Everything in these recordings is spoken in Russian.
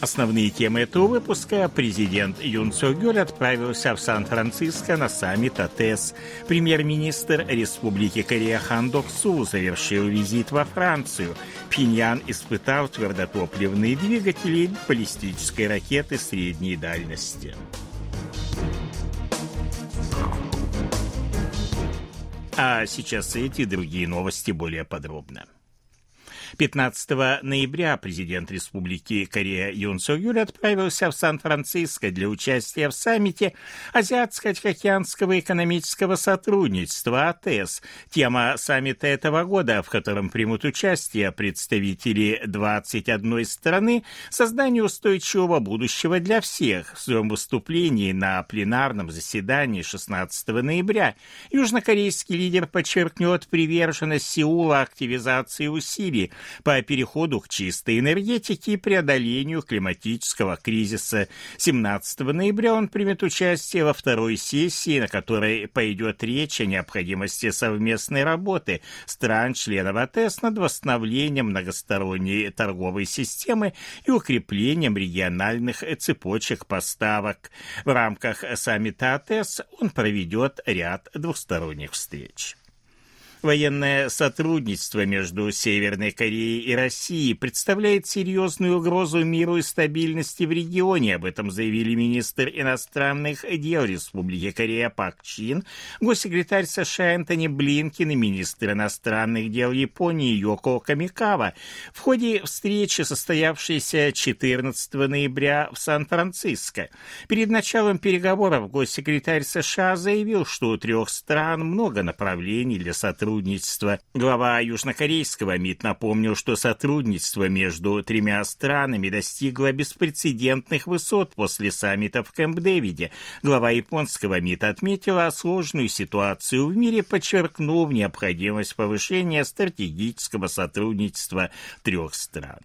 Основные темы этого выпуска. Президент Юн Сёгюль отправился в Сан-Франциско на саммит АТС. Премьер-министр Республики Корея Хан Док Су завершил визит во Францию. Пиньян испытал твердотопливные двигатели баллистической ракеты средней дальности. А сейчас эти другие новости более подробно. 15 ноября президент Республики Корея Юн Су Юль отправился в Сан-Франциско для участия в саммите Азиатско-Тихоокеанского экономического сотрудничества АТЭС. Тема саммита этого года, в котором примут участие представители 21 страны, создание устойчивого будущего для всех. В своем выступлении на пленарном заседании 16 ноября южнокорейский лидер подчеркнет приверженность Сеула активизации усилий по переходу к чистой энергетике и преодолению климатического кризиса. 17 ноября он примет участие во второй сессии, на которой пойдет речь о необходимости совместной работы стран-членов АТС над восстановлением многосторонней торговой системы и укреплением региональных цепочек поставок. В рамках саммита АТС он проведет ряд двусторонних встреч. Военное сотрудничество между Северной Кореей и Россией представляет серьезную угрозу миру и стабильности в регионе. Об этом заявили министр иностранных дел Республики Корея Пак Чин, госсекретарь США Энтони Блинкин и министр иностранных дел Японии Йоко Камикава в ходе встречи, состоявшейся 14 ноября в Сан-Франциско. Перед началом переговоров госсекретарь США заявил, что у трех стран много направлений для сотрудничества сотрудничества. Глава южнокорейского МИД напомнил, что сотрудничество между тремя странами достигло беспрецедентных высот после саммита в Кэмп-Дэвиде. Глава японского МИД отметила сложную ситуацию в мире, подчеркнув необходимость повышения стратегического сотрудничества трех стран.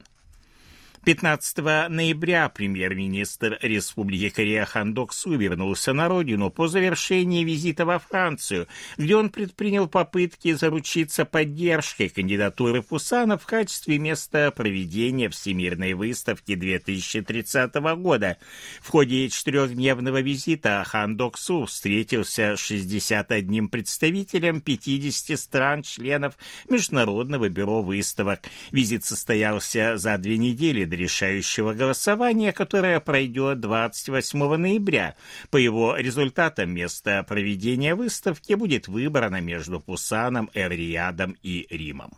15 ноября премьер-министр Республики Корея Хан Док Су вернулся на родину по завершении визита во Францию, где он предпринял попытки заручиться поддержкой кандидатуры Пусана в качестве места проведения Всемирной выставки 2030 года. В ходе четырехдневного визита Хан Док Су встретился с 61 представителем 50 стран-членов Международного бюро выставок. Визит состоялся за две недели до решающего голосования, которое пройдет 28 ноября. По его результатам место проведения выставки будет выбрано между Пусаном, Эвриядом и Римом.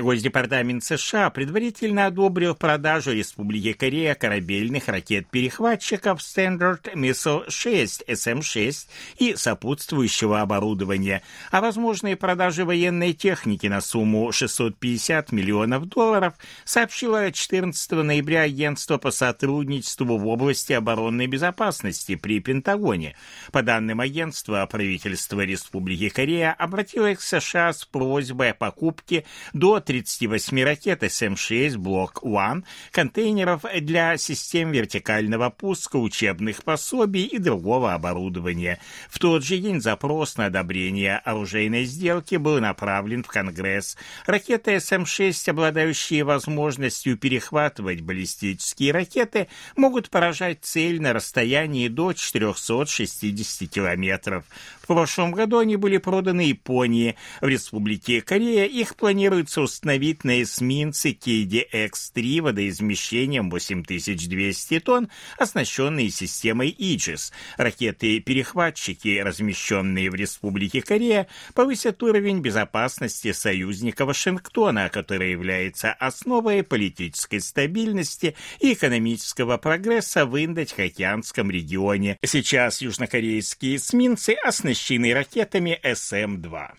Госдепартамент США предварительно одобрил продажу Республике Корея корабельных ракет-перехватчиков Standard Missile 6 SM-6 и сопутствующего оборудования, а возможные продажи военной техники на сумму 650 миллионов долларов сообщило 14 ноября Агентство по сотрудничеству в области оборонной безопасности при Пентагоне. По данным агентства, правительство Республики Корея обратилось к США с просьбой о покупке до 38 ракет СМ-6 Блок 1, контейнеров для систем вертикального пуска, учебных пособий и другого оборудования. В тот же день запрос на одобрение оружейной сделки был направлен в Конгресс. Ракеты СМ-6, обладающие возможностью перехватывать баллистические ракеты, могут поражать цель на расстоянии до 460 километров. В прошлом году они были проданы Японии. В Республике Корея их планируется установить на эсминце KDX-3 водоизмещением 8200 тонн, оснащенные системой Aegis. Ракеты-перехватчики, размещенные в Республике Корея, повысят уровень безопасности союзника Вашингтона, который является основой политической стабильности и экономического прогресса в Индо-Тихоокеанском регионе. Сейчас южнокорейские эсминцы оснащены ракетами СМ-2.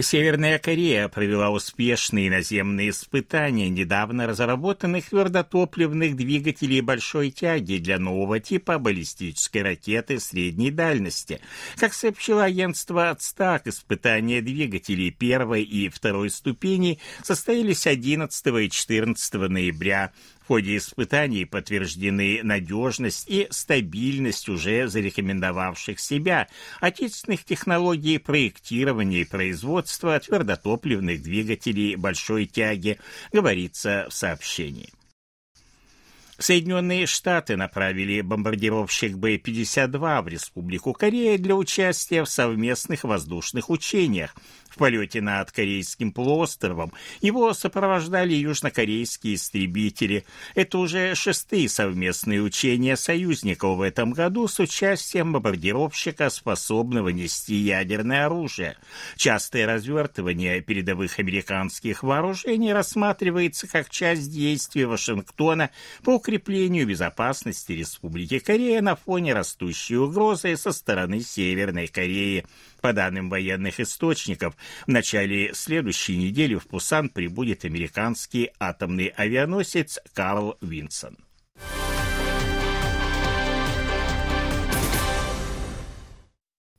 Северная Корея провела успешные наземные испытания недавно разработанных твердотопливных двигателей большой тяги для нового типа баллистической ракеты средней дальности. Как сообщило агентство «Ацтак», испытания двигателей первой и второй ступени состоялись 11 и 14 ноября в ходе испытаний подтверждены надежность и стабильность уже зарекомендовавших себя отечественных технологий проектирования и производства твердотопливных двигателей большой тяги, говорится в сообщении. Соединенные Штаты направили бомбардировщик Б-52 в Республику Корея для участия в совместных воздушных учениях, в полете над Корейским полуостровом его сопровождали южнокорейские истребители. Это уже шестые совместные учения союзников в этом году с участием бомбардировщика, способного нести ядерное оружие. Частое развертывание передовых американских вооружений рассматривается как часть действий Вашингтона по укреплению безопасности Республики Корея на фоне растущей угрозы со стороны Северной Кореи. По данным военных источников, в начале следующей недели в Пусан прибудет американский атомный авианосец Карл Винсон.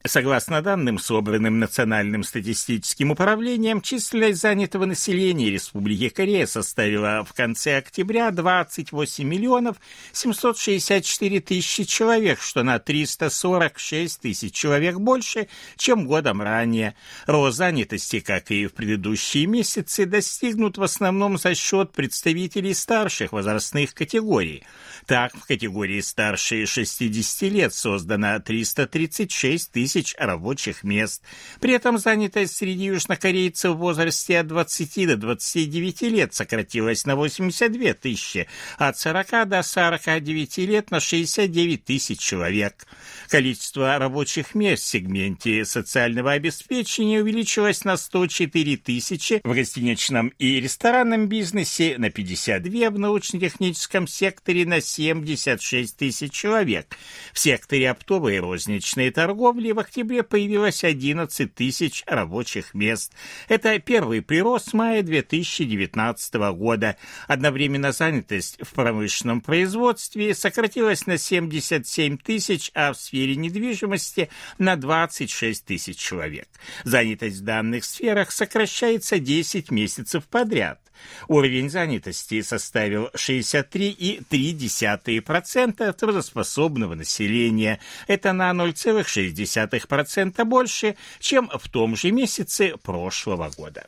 Согласно данным, собранным Национальным статистическим управлением, численность занятого населения Республики Корея составила в конце октября 28 миллионов 764 тысячи человек, что на 346 тысяч человек больше, чем годом ранее. Рост занятости, как и в предыдущие месяцы, достигнут в основном за счет представителей старших возрастных категорий. Так, в категории старше 60 лет создано 336 тысяч тысяч рабочих мест. При этом занятость среди южнокорейцев в возрасте от 20 до 29 лет сократилась на 82 тысячи, от 40 до 49 лет на 69 тысяч человек. Количество рабочих мест в сегменте социального обеспечения увеличилось на 104 тысячи в гостиничном и ресторанном бизнесе, на 52 в научно-техническом секторе, на 76 тысяч человек. В секторе оптовой и розничной торговли в октябре появилось 11 тысяч рабочих мест. Это первый прирост с мая 2019 года. Одновременно занятость в промышленном производстве сократилась на 77 тысяч, а в сфере недвижимости на 26 тысяч человек. Занятость в данных сферах сокращается 10 месяцев подряд. Уровень занятости составил 63,3% трудоспособного населения. Это на 0,6% больше, чем в том же месяце прошлого года.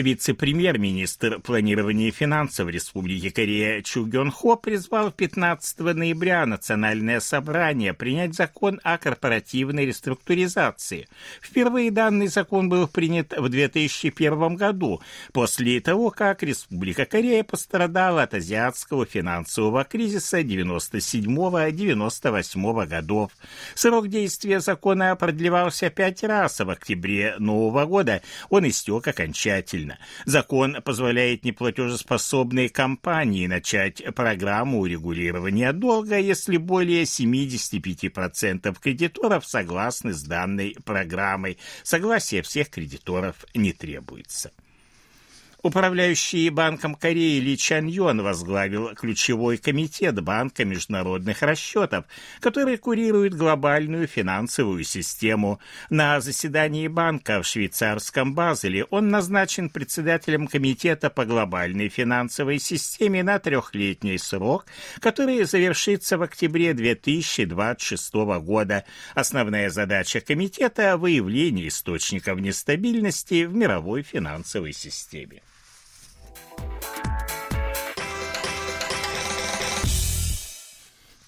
Вице-премьер-министр планирования финансов Республики Корея Чу Гён Хо призвал 15 ноября Национальное собрание принять закон о корпоративной реструктуризации. Впервые данный закон был принят в 2001 году, после того, как Республика Корея пострадала от азиатского финансового кризиса 97-98 годов. Срок действия закона продлевался пять раз, а в октябре нового года он истек окончательно. Украина. Закон позволяет неплатежеспособной компании начать программу урегулирования долга, если более 75% кредиторов согласны с данной программой. Согласие всех кредиторов не требуется. Управляющий Банком Кореи Ли Чан Йон возглавил ключевой комитет Банка международных расчетов, который курирует глобальную финансовую систему. На заседании банка в швейцарском Базеле он назначен председателем комитета по глобальной финансовой системе на трехлетний срок, который завершится в октябре 2026 года. Основная задача комитета – выявление источников нестабильности в мировой финансовой системе.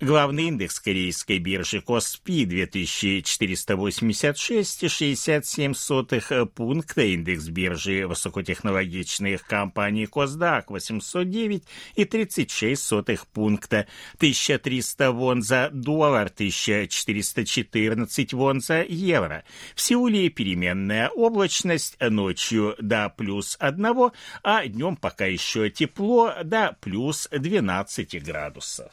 Главный индекс корейской биржи Коспи 2486,67 пункта, индекс биржи высокотехнологичных компаний Косдак 809,36 пункта, 1300 вон за доллар, 1414 вон за евро. В Сеуле переменная облачность, ночью до плюс 1, а днем пока еще тепло до плюс 12 градусов.